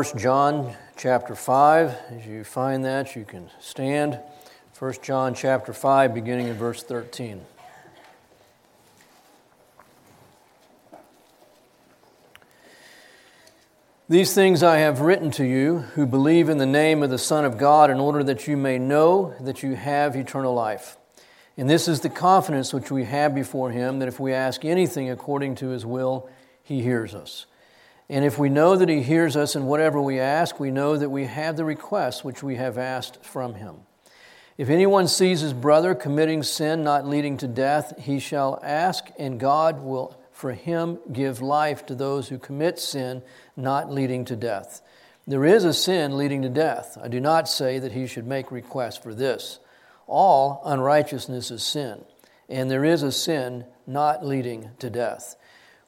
First John chapter 5. As you find that, you can stand. First John chapter 5, beginning in verse 13. These things I have written to you who believe in the name of the Son of God, in order that you may know that you have eternal life. And this is the confidence which we have before Him that if we ask anything according to His will, He hears us. And if we know that He hears us in whatever we ask, we know that we have the request which we have asked from Him. If anyone sees his brother committing sin not leading to death, he shall ask, and God will for him give life to those who commit sin not leading to death. There is a sin leading to death. I do not say that he should make request for this. All unrighteousness is sin, and there is a sin not leading to death.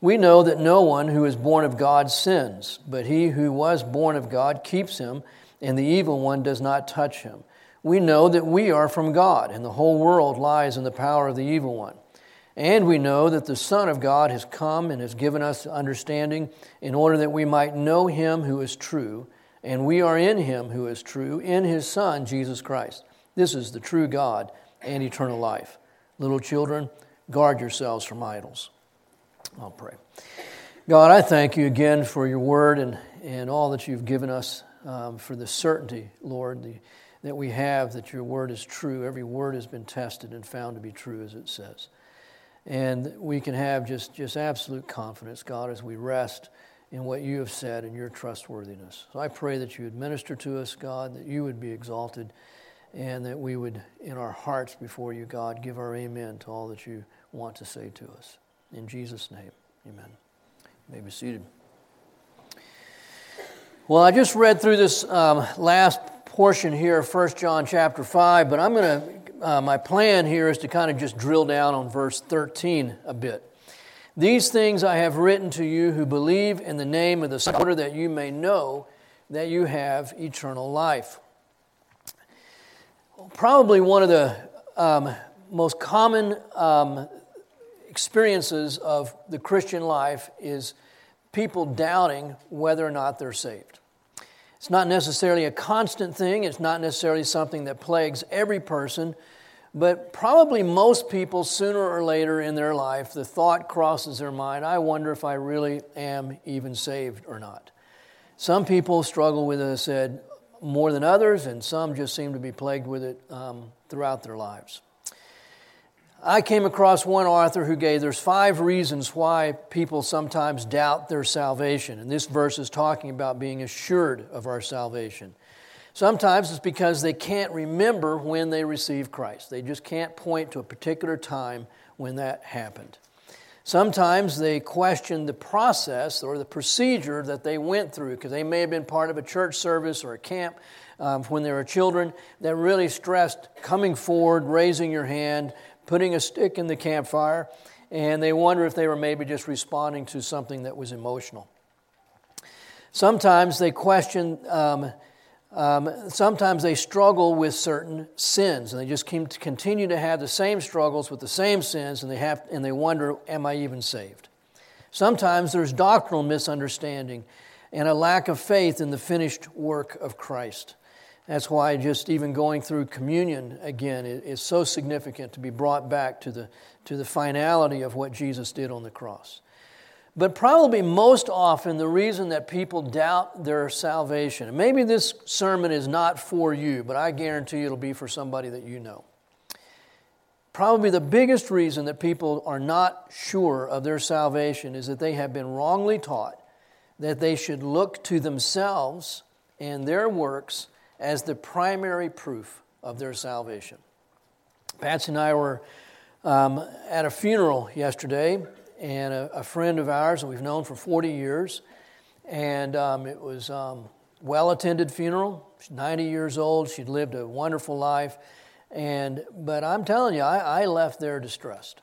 We know that no one who is born of God sins, but he who was born of God keeps him, and the evil one does not touch him. We know that we are from God, and the whole world lies in the power of the evil one. And we know that the Son of God has come and has given us understanding in order that we might know him who is true, and we are in him who is true, in his Son, Jesus Christ. This is the true God and eternal life. Little children, guard yourselves from idols. I'll pray. God, I thank you again for your word and, and all that you've given us um, for the certainty, Lord, the, that we have that your word is true. Every word has been tested and found to be true, as it says. And we can have just, just absolute confidence, God, as we rest in what you have said and your trustworthiness. So I pray that you would minister to us, God, that you would be exalted, and that we would, in our hearts before you, God, give our amen to all that you want to say to us. In Jesus' name, amen. You may be seated. Well, I just read through this um, last portion here, 1 John chapter 5, but I'm going to, uh, my plan here is to kind of just drill down on verse 13 a bit. These things I have written to you who believe in the name of the Son, order that you may know that you have eternal life. Probably one of the um, most common um, experiences of the Christian life is people doubting whether or not they're saved. It's not necessarily a constant thing, it's not necessarily something that plagues every person, but probably most people, sooner or later in their life, the thought crosses their mind I wonder if I really am even saved or not. Some people struggle with it, said, more than others, and some just seem to be plagued with it um, throughout their lives. I came across one author who gave there's five reasons why people sometimes doubt their salvation. And this verse is talking about being assured of our salvation. Sometimes it's because they can't remember when they received Christ. They just can't point to a particular time when that happened. Sometimes they question the process or the procedure that they went through because they may have been part of a church service or a camp um, when they were children that really stressed coming forward, raising your hand, putting a stick in the campfire, and they wonder if they were maybe just responding to something that was emotional. Sometimes they question, um, um, sometimes they struggle with certain sins, and they just continue to have the same struggles with the same sins, and they, have, and they wonder, Am I even saved? Sometimes there's doctrinal misunderstanding and a lack of faith in the finished work of Christ. That's why just even going through communion again is so significant to be brought back to the, to the finality of what Jesus did on the cross. But probably most often, the reason that people doubt their salvation, and maybe this sermon is not for you, but I guarantee it'll be for somebody that you know. Probably the biggest reason that people are not sure of their salvation is that they have been wrongly taught that they should look to themselves and their works as the primary proof of their salvation. Patsy and I were um, at a funeral yesterday, and a, a, friend of ours that we've known for 40 years, and um, it was um, well attended funeral. She's 90 years old. She'd lived a wonderful life, and but I'm telling you, I, I left there distressed.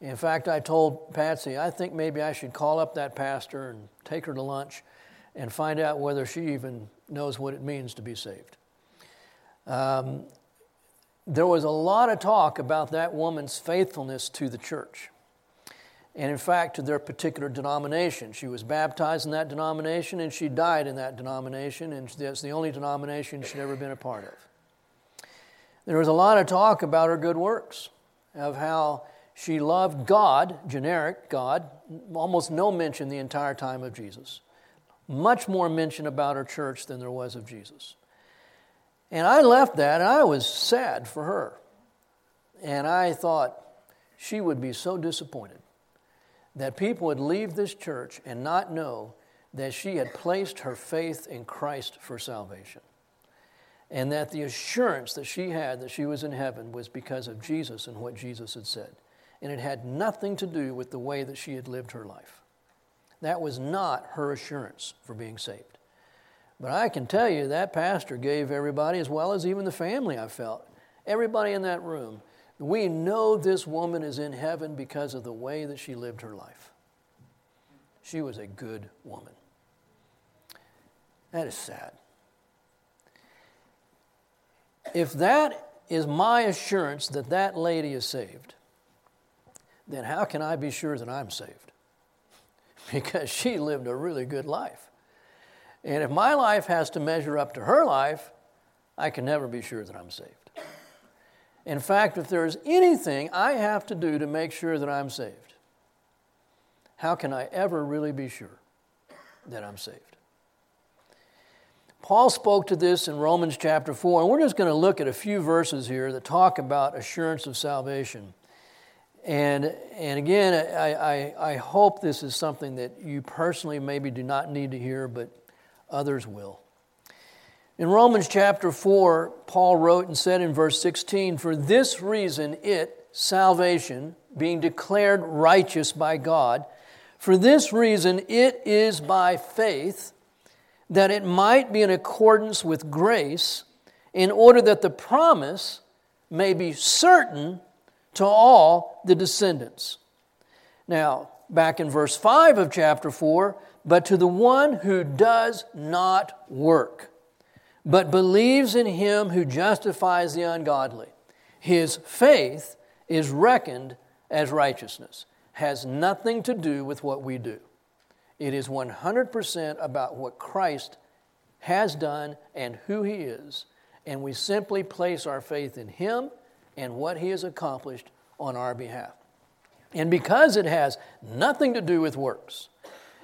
In fact, I told Patsy, I think maybe I should call up that pastor and take her to lunch and find out whether she even knows what it means to be saved. Um, there was a lot of talk about that woman's faithfulness to the church. and in fact to their particular denomination. She was baptized in that denomination and she died in that denomination, and that's the only denomination she'd ever been a part of. There was a lot of talk about her good works, of how she loved God, generic God, almost no mention the entire time of Jesus. Much more mention about her church than there was of Jesus. And I left that and I was sad for her. And I thought she would be so disappointed that people would leave this church and not know that she had placed her faith in Christ for salvation. And that the assurance that she had that she was in heaven was because of Jesus and what Jesus had said. And it had nothing to do with the way that she had lived her life. That was not her assurance for being saved. But I can tell you that pastor gave everybody, as well as even the family, I felt, everybody in that room, we know this woman is in heaven because of the way that she lived her life. She was a good woman. That is sad. If that is my assurance that that lady is saved, then how can I be sure that I'm saved? Because she lived a really good life. And if my life has to measure up to her life, I can never be sure that I'm saved. In fact, if there's anything I have to do to make sure that I'm saved, how can I ever really be sure that I'm saved? Paul spoke to this in Romans chapter 4, and we're just going to look at a few verses here that talk about assurance of salvation. And, and again, I, I, I hope this is something that you personally maybe do not need to hear, but others will. In Romans chapter 4, Paul wrote and said in verse 16, For this reason it, salvation, being declared righteous by God, for this reason it is by faith, that it might be in accordance with grace, in order that the promise may be certain to all the descendants. Now, back in verse 5 of chapter 4, but to the one who does not work, but believes in him who justifies the ungodly. His faith is reckoned as righteousness, has nothing to do with what we do. It is 100% about what Christ has done and who he is, and we simply place our faith in him and what he has accomplished on our behalf. And because it has nothing to do with works,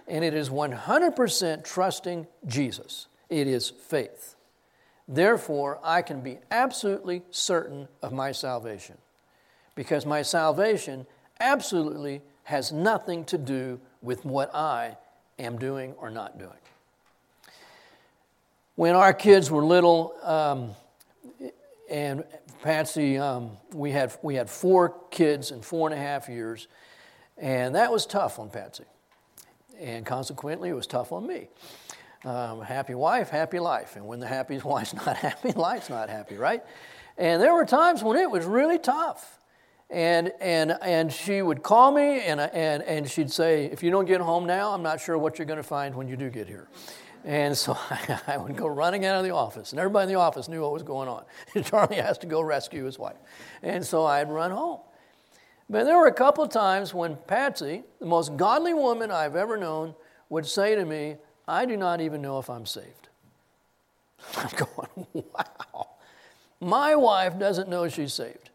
and it is 100% trusting Jesus. It is faith. Therefore, I can be absolutely certain of my salvation because my salvation absolutely has nothing to do with what I am doing or not doing. When our kids were little, um, and Patsy, um, we, had, we had four kids in four and a half years, and that was tough on Patsy and consequently, it was tough on me. Um, happy wife, happy life. And when the happy wife's not happy, life's not happy, right? And there were times when it was really tough. And, and, and she would call me and, and, and she'd say, If you don't get home now, I'm not sure what you're going to find when you do get here. And so I, I would go running out of the office, and everybody in the office knew what was going on. Charlie has to go rescue his wife. And so I'd run home. But there were a couple of times when Patsy, the most godly woman I've ever known, would say to me, I do not even know if I'm saved. I'm going, wow. My wife doesn't know she's saved.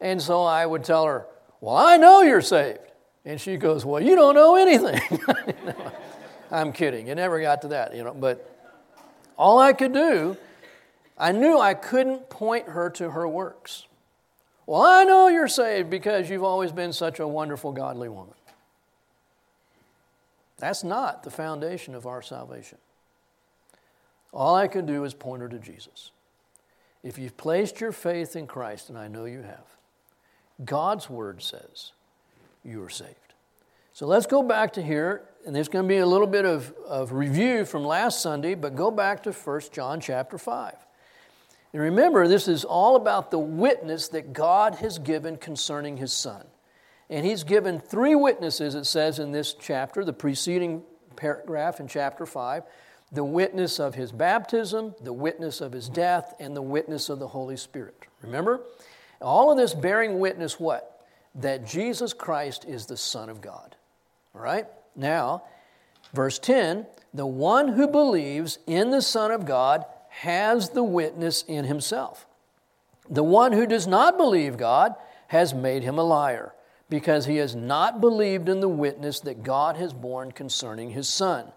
And so I would tell her, Well, I know you're saved. And she goes, Well, you don't know anything. I'm kidding. It never got to that, you know. But all I could do, I knew I couldn't point her to her works. Well, I know you're saved because you've always been such a wonderful, godly woman. That's not the foundation of our salvation. All I can do is point her to Jesus. If you've placed your faith in Christ, and I know you have, God's word says you are saved. So let's go back to here, and there's going to be a little bit of, of review from last Sunday, but go back to 1 John chapter 5. And remember, this is all about the witness that God has given concerning his son. And he's given three witnesses, it says in this chapter, the preceding paragraph in chapter 5 the witness of his baptism, the witness of his death, and the witness of the Holy Spirit. Remember? All of this bearing witness what? that Jesus Christ is the Son of God. All right? Now, verse 10 the one who believes in the Son of God has the witness in himself. The one who does not believe God has made him a liar, because he has not believed in the witness that God has borne concerning his Son.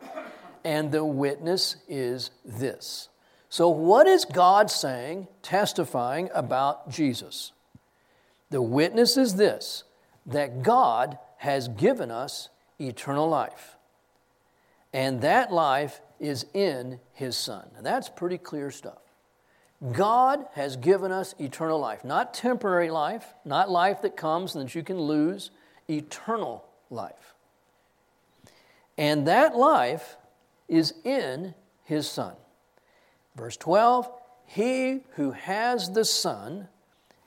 And the witness is this. So, what is God saying, testifying about Jesus? The witness is this that God has given us eternal life. And that life is in his Son. And that's pretty clear stuff. God has given us eternal life, not temporary life, not life that comes and that you can lose, eternal life. And that life is in his Son. Verse 12 He who has the Son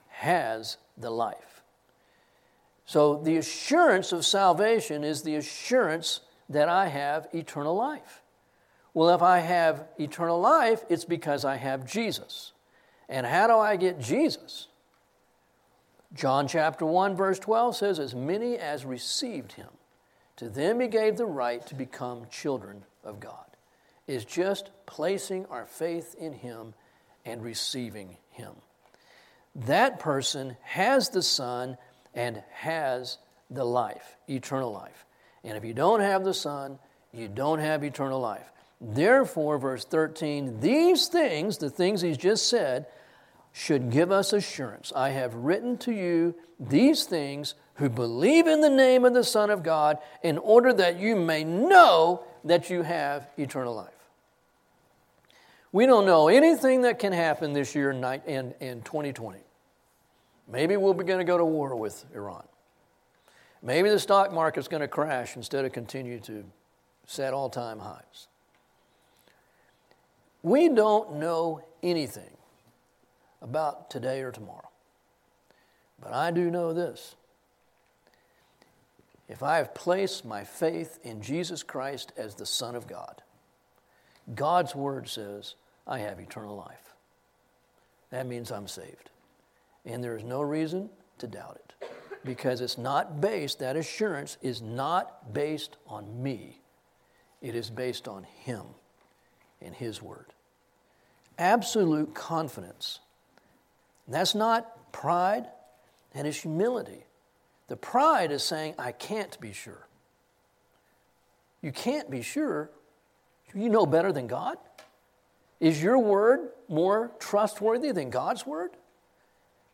has the life. So the assurance of salvation is the assurance that I have eternal life. Well, if I have eternal life, it's because I have Jesus. And how do I get Jesus? John chapter 1, verse 12 says, As many as received him, to them he gave the right to become children of God. Is just placing our faith in him and receiving him. That person has the Son and has the life, eternal life. And if you don't have the Son, you don't have eternal life. Therefore, verse 13, these things, the things he's just said, should give us assurance. I have written to you these things who believe in the name of the Son of God in order that you may know that you have eternal life. We don't know anything that can happen this year in, in 2020. Maybe we're going to go to war with Iran. Maybe the stock market's going to crash instead of continue to set all time highs. We don't know anything about today or tomorrow. But I do know this. If I have placed my faith in Jesus Christ as the Son of God, God's Word says I have eternal life. That means I'm saved. And there is no reason to doubt it because it's not based, that assurance is not based on me, it is based on Him and His Word absolute confidence. That's not pride, and it's humility. The pride is saying, I can't be sure. You can't be sure. You know better than God? Is your word more trustworthy than God's word?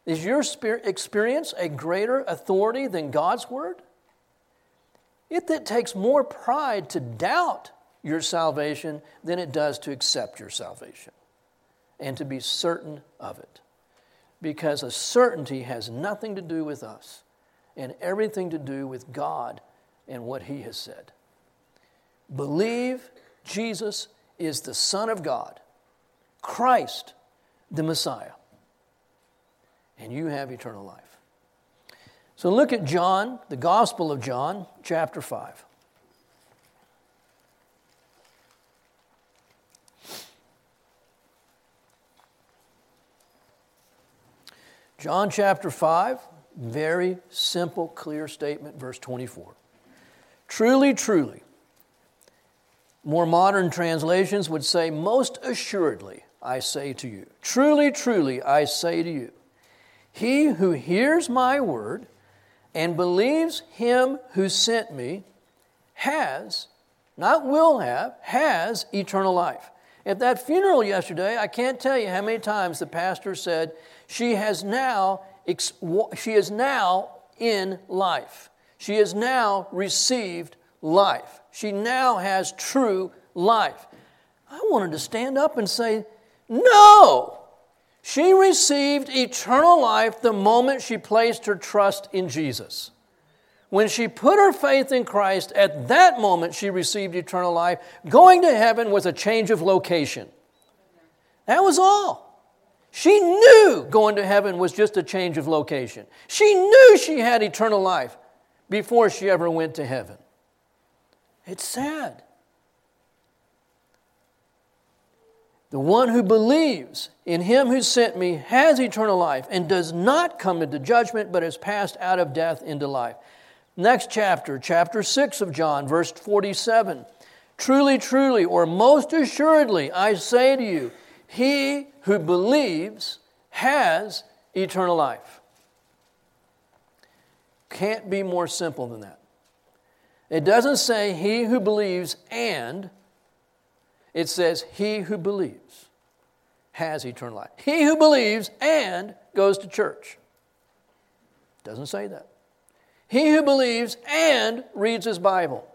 Is your experience a greater authority than God's word? It that takes more pride to doubt your salvation than it does to accept your salvation and to be certain of it. Because a certainty has nothing to do with us and everything to do with God and what He has said. Believe Jesus is the Son of God, Christ, the Messiah, and you have eternal life. So look at John, the Gospel of John, chapter 5. John chapter 5, very simple, clear statement, verse 24. Truly, truly. More modern translations would say, Most assuredly, I say to you. Truly, truly, I say to you. He who hears my word and believes him who sent me has, not will have, has eternal life. At that funeral yesterday, I can't tell you how many times the pastor said, she has now, she is now in life. She has now received life. She now has true life. I wanted to stand up and say, No! She received eternal life the moment she placed her trust in Jesus. When she put her faith in Christ, at that moment she received eternal life. Going to heaven was a change of location. That was all. She knew going to heaven was just a change of location. She knew she had eternal life before she ever went to heaven. It's sad. The one who believes in him who sent me has eternal life and does not come into judgment, but has passed out of death into life. Next chapter, chapter 6 of John, verse 47. Truly, truly, or most assuredly, I say to you, he who believes has eternal life. Can't be more simple than that. It doesn't say he who believes and, it says he who believes has eternal life. He who believes and goes to church. Doesn't say that. He who believes and reads his Bible.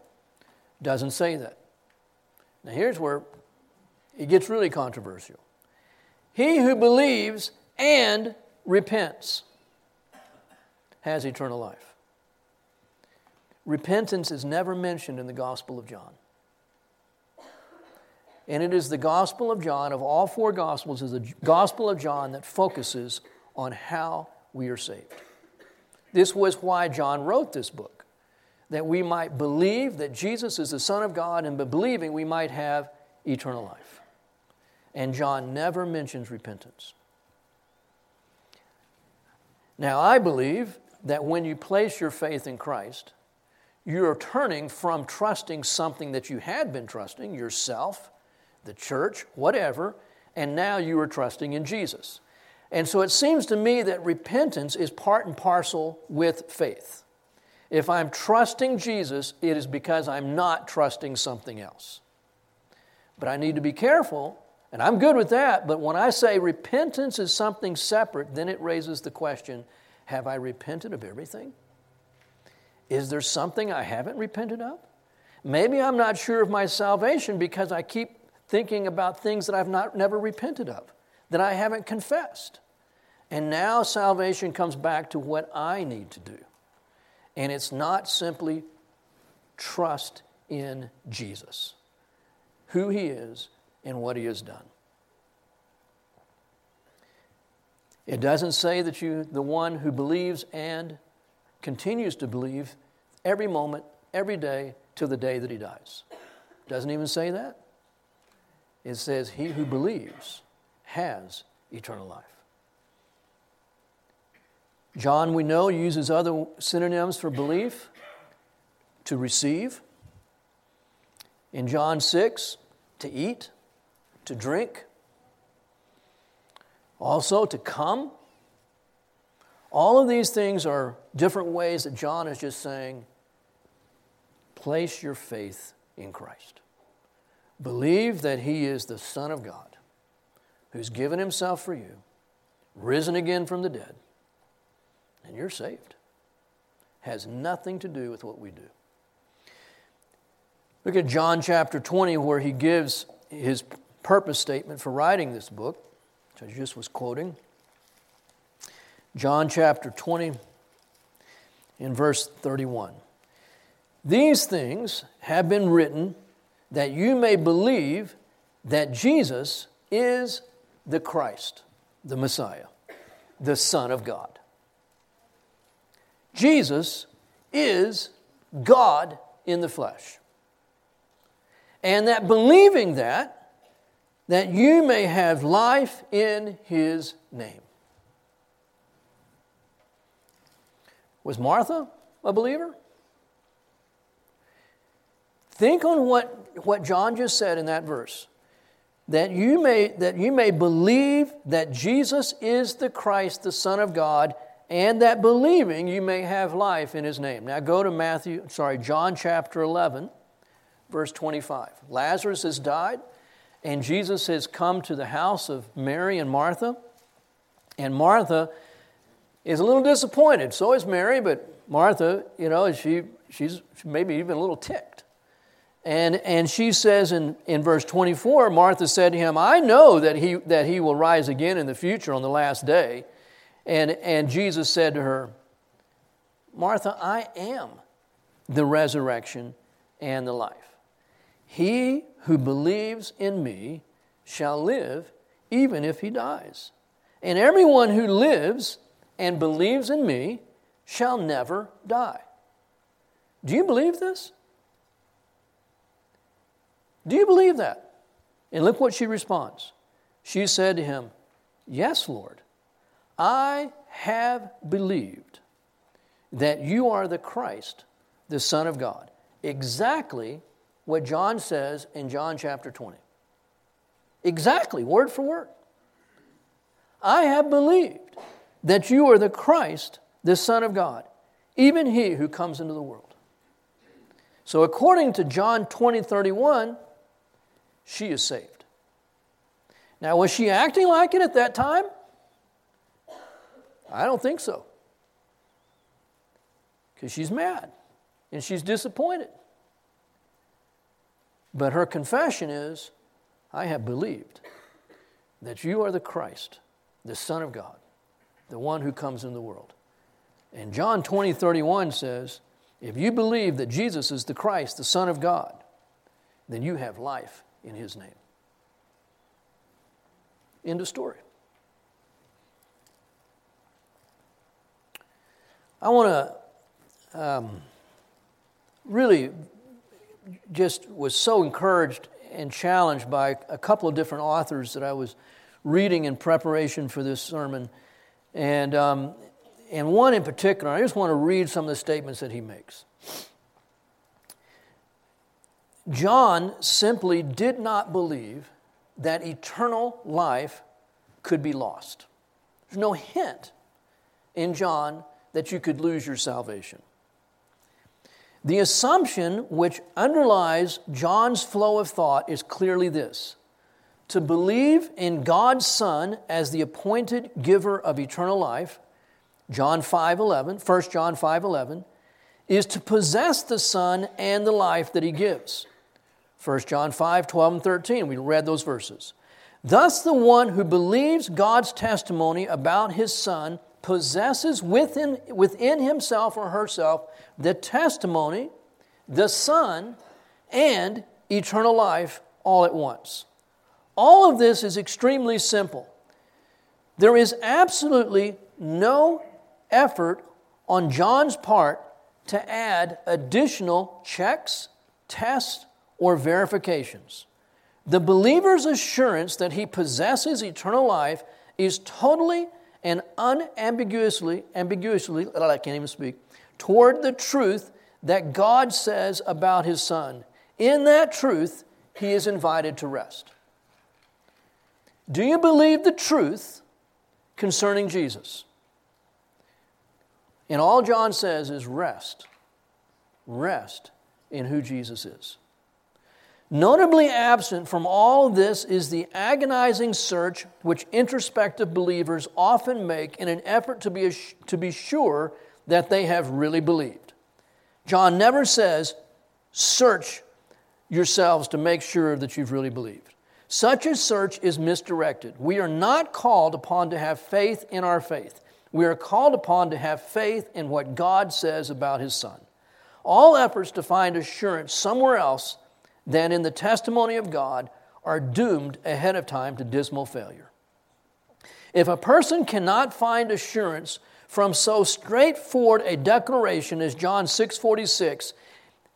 Doesn't say that. Now here's where it gets really controversial. He who believes and repents has eternal life. Repentance is never mentioned in the Gospel of John. And it is the Gospel of John, of all four Gospels, is the Gospel of John that focuses on how we are saved. This was why John wrote this book, that we might believe that Jesus is the Son of God, and by believing we might have eternal life. And John never mentions repentance. Now, I believe that when you place your faith in Christ, you're turning from trusting something that you had been trusting, yourself, the church, whatever, and now you are trusting in Jesus. And so it seems to me that repentance is part and parcel with faith. If I'm trusting Jesus, it is because I'm not trusting something else. But I need to be careful, and I'm good with that. But when I say repentance is something separate, then it raises the question have I repented of everything? Is there something I haven't repented of? Maybe I'm not sure of my salvation because I keep thinking about things that I've not, never repented of, that I haven't confessed. And now salvation comes back to what I need to do. And it's not simply trust in Jesus, who he is and what he has done. It doesn't say that you, the one who believes and continues to believe every moment, every day, till the day that he dies. Doesn't even say that. It says, He who believes has eternal life. John, we know, uses other synonyms for belief to receive. In John 6, to eat, to drink, also to come. All of these things are different ways that John is just saying, place your faith in Christ. Believe that He is the Son of God, who's given Himself for you, risen again from the dead, and you're saved. Has nothing to do with what we do. Look at John chapter 20, where he gives his purpose statement for writing this book, which I just was quoting. John chapter 20, in verse 31. These things have been written that you may believe that Jesus is the Christ, the Messiah, the Son of God. Jesus is God in the flesh. And that believing that, that you may have life in his name. Was Martha a believer? Think on what, what John just said in that verse. That you, may, that you may believe that Jesus is the Christ, the Son of God, and that believing you may have life in his name. Now go to Matthew, sorry, John chapter 11, verse 25. Lazarus has died, and Jesus has come to the house of Mary and Martha. And Martha is a little disappointed. So is Mary, but Martha, you know, she, she's maybe even a little ticked. And, and she says in, in verse 24, Martha said to him, I know that he, that he will rise again in the future on the last day. And, and Jesus said to her, Martha, I am the resurrection and the life. He who believes in me shall live even if he dies. And everyone who lives and believes in me shall never die. Do you believe this? Do you believe that? And look what she responds She said to him, Yes, Lord, I have believed that you are the Christ, the Son of God. Exactly what John says in John chapter 20. Exactly, word for word. I have believed that you are the Christ, the Son of God, even he who comes into the world. So, according to John 20 31, she is saved. Now, was she acting like it at that time? I don't think so. Because she's mad and she's disappointed. But her confession is I have believed that you are the Christ, the Son of God, the one who comes in the world. And John 20, 31 says, If you believe that Jesus is the Christ, the Son of God, then you have life in his name. End of story. I want to um, really just was so encouraged and challenged by a couple of different authors that I was reading in preparation for this sermon. And, um, and one in particular, I just want to read some of the statements that he makes. John simply did not believe that eternal life could be lost. There's no hint in John that you could lose your salvation. The assumption which underlies John's flow of thought is clearly this to believe in God's Son as the appointed giver of eternal life, John 5:11, 1 John 5:11, is to possess the Son and the life that he gives. 1 John 5, 12 and 13, we read those verses. Thus, the one who believes God's testimony about his Son possesses within, within himself or herself the testimony, the Son, and eternal life all at once. All of this is extremely simple. There is absolutely no effort on John's part to add additional checks, tests, or verifications. The believer's assurance that he possesses eternal life is totally and unambiguously, ambiguously, I can't even speak, toward the truth that God says about his Son. In that truth, he is invited to rest. Do you believe the truth concerning Jesus? And all John says is rest. Rest in who Jesus is. Notably absent from all this is the agonizing search which introspective believers often make in an effort to be, to be sure that they have really believed. John never says, search yourselves to make sure that you've really believed. Such a search is misdirected. We are not called upon to have faith in our faith. We are called upon to have faith in what God says about His Son. All efforts to find assurance somewhere else than in the testimony of God are doomed ahead of time to dismal failure. If a person cannot find assurance from so straightforward a declaration as John 6:46,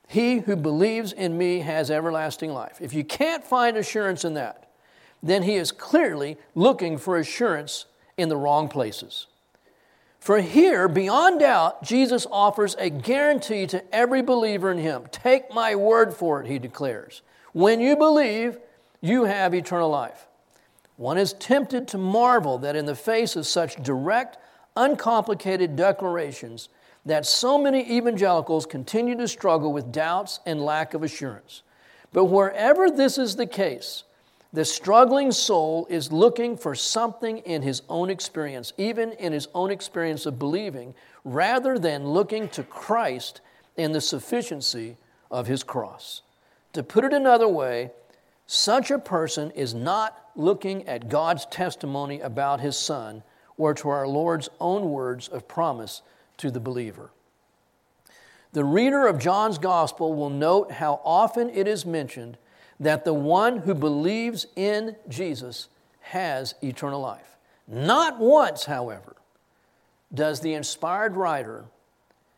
he who believes in me has everlasting life. If you can't find assurance in that, then he is clearly looking for assurance in the wrong places. For here, beyond doubt, Jesus offers a guarantee to every believer in him. Take my word for it, he declares. When you believe, you have eternal life. One is tempted to marvel that in the face of such direct, uncomplicated declarations, that so many evangelicals continue to struggle with doubts and lack of assurance. But wherever this is the case, the struggling soul is looking for something in his own experience, even in his own experience of believing, rather than looking to Christ in the sufficiency of his cross. To put it another way, such a person is not looking at God's testimony about his Son or to our Lord's own words of promise to the believer. The reader of John's Gospel will note how often it is mentioned that the one who believes in Jesus has eternal life. Not once, however, does the inspired writer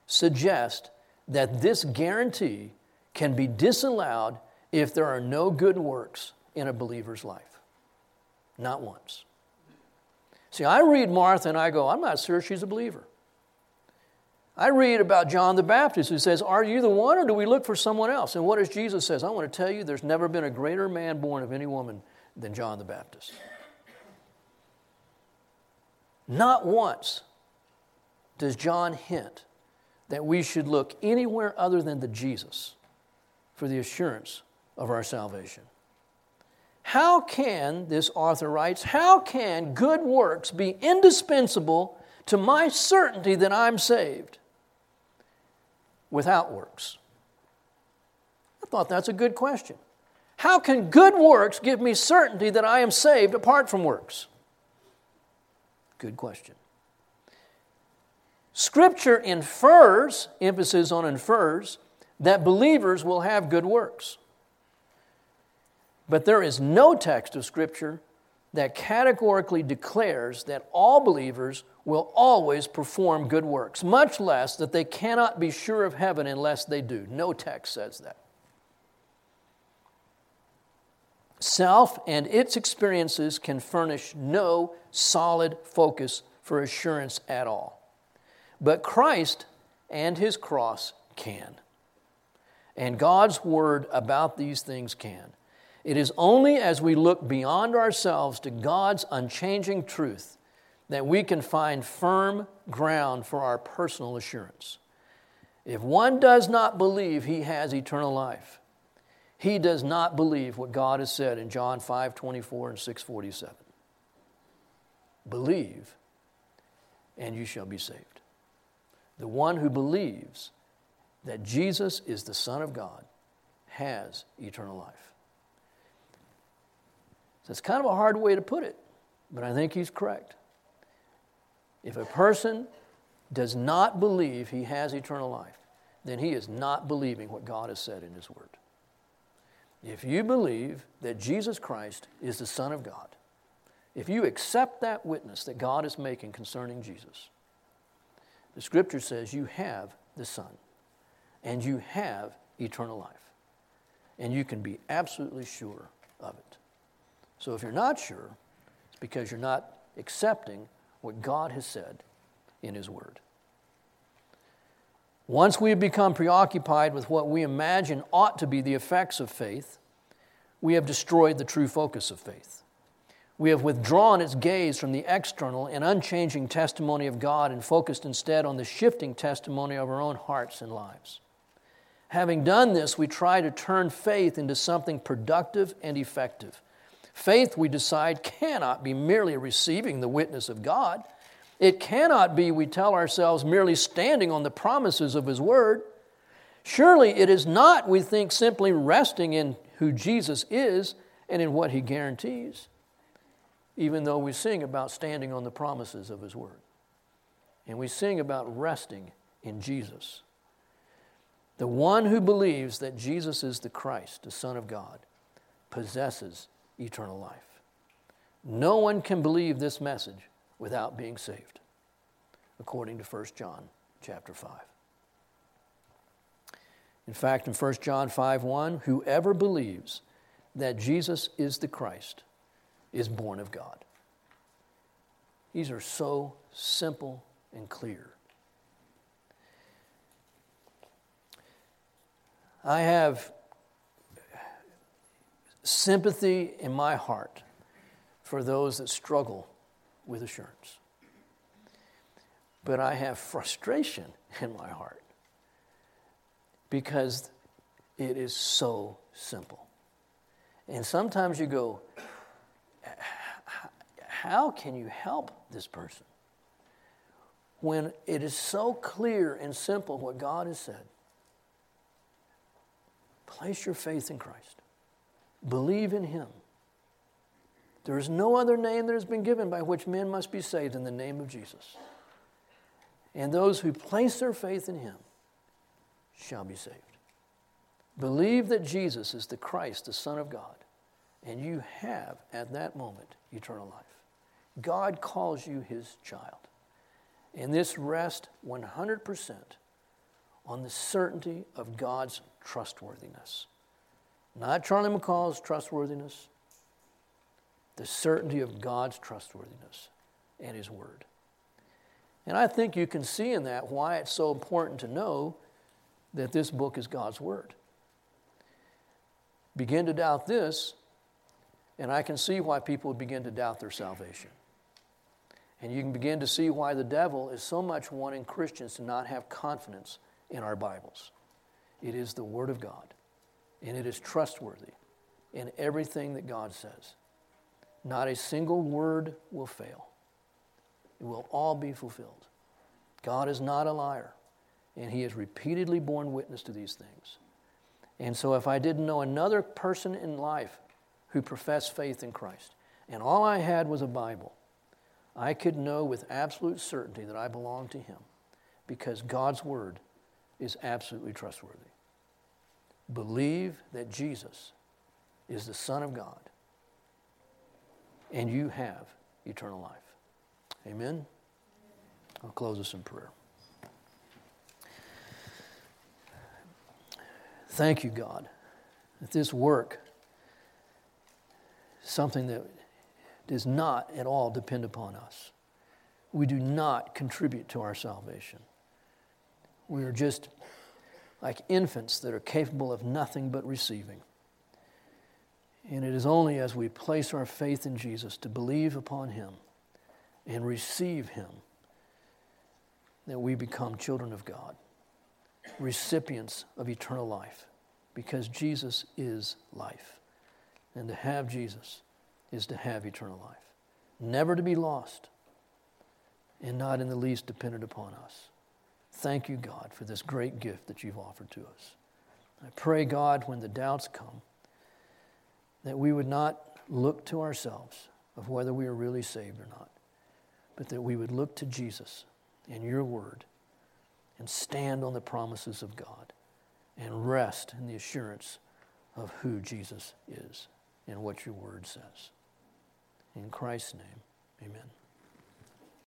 suggest that this guarantee can be disallowed if there are no good works in a believer's life. Not once. See, I read Martha and I go, I'm not sure she's a believer. I read about John the Baptist who says, Are you the one or do we look for someone else? And what does Jesus says? I want to tell you there's never been a greater man born of any woman than John the Baptist. Not once does John hint that we should look anywhere other than the Jesus for the assurance of our salvation. How can, this author writes, how can good works be indispensable to my certainty that I'm saved without works? I thought that's a good question. How can good works give me certainty that I am saved apart from works? Good question. Scripture infers, emphasis on infers, that believers will have good works. But there is no text of Scripture that categorically declares that all believers will always perform good works, much less that they cannot be sure of heaven unless they do. No text says that. Self and its experiences can furnish no solid focus for assurance at all. But Christ and his cross can. And God's word about these things can. It is only as we look beyond ourselves to God's unchanging truth that we can find firm ground for our personal assurance. If one does not believe he has eternal life, he does not believe what God has said in John 5 24 and 647. Believe, and you shall be saved. The one who believes that Jesus is the Son of God has eternal life. So it's kind of a hard way to put it, but I think he's correct. If a person does not believe he has eternal life, then he is not believing what God has said in his word. If you believe that Jesus Christ is the Son of God, if you accept that witness that God is making concerning Jesus, the scripture says you have the Son and you have eternal life. And you can be absolutely sure of it. So if you're not sure, it's because you're not accepting what God has said in His Word. Once we have become preoccupied with what we imagine ought to be the effects of faith, we have destroyed the true focus of faith. We have withdrawn its gaze from the external and unchanging testimony of God and focused instead on the shifting testimony of our own hearts and lives. Having done this, we try to turn faith into something productive and effective Faith, we decide, cannot be merely receiving the witness of God. It cannot be, we tell ourselves, merely standing on the promises of His Word. Surely it is not, we think, simply resting in who Jesus is and in what He guarantees, even though we sing about standing on the promises of His Word. And we sing about resting in Jesus. The one who believes that Jesus is the Christ, the Son of God, possesses eternal life. No one can believe this message without being saved, according to 1 John chapter 5. In fact, in 1 John 5 1, whoever believes that Jesus is the Christ is born of God. These are so simple and clear. I have sympathy in my heart for those that struggle with assurance. But I have frustration in my heart because it is so simple. And sometimes you go, how can you help this person when it is so clear and simple what God has said? Place your faith in Christ. Believe in him. There is no other name that has been given by which men must be saved in the name of Jesus. And those who place their faith in him shall be saved. Believe that Jesus is the Christ, the Son of God, and you have at that moment eternal life. God calls you his child. And this rests 100% on the certainty of God's trustworthiness. Not Charlie McCall's trustworthiness, the certainty of God's trustworthiness and His Word. And I think you can see in that why it's so important to know that this book is God's Word. Begin to doubt this, and I can see why people begin to doubt their salvation. And you can begin to see why the devil is so much wanting Christians to not have confidence in our Bibles. It is the Word of God, and it is trustworthy in everything that God says. Not a single word will fail, it will all be fulfilled. God is not a liar, and He has repeatedly borne witness to these things. And so, if I didn't know another person in life who professed faith in Christ, and all I had was a Bible, I could know with absolute certainty that I belong to Him because God's Word is absolutely trustworthy. Believe that Jesus is the Son of God and you have eternal life. Amen? I'll close us in prayer. Thank you, God, that this work, something that does not at all depend upon us. We do not contribute to our salvation. We are just like infants that are capable of nothing but receiving. And it is only as we place our faith in Jesus to believe upon Him and receive Him that we become children of God, recipients of eternal life, because Jesus is life. And to have Jesus is to have eternal life, never to be lost, and not in the least dependent upon us. Thank you, God, for this great gift that you've offered to us. I pray, God, when the doubts come, that we would not look to ourselves of whether we are really saved or not, but that we would look to Jesus and your word and stand on the promises of God and rest in the assurance of who Jesus is and what your word says. In Christ's name.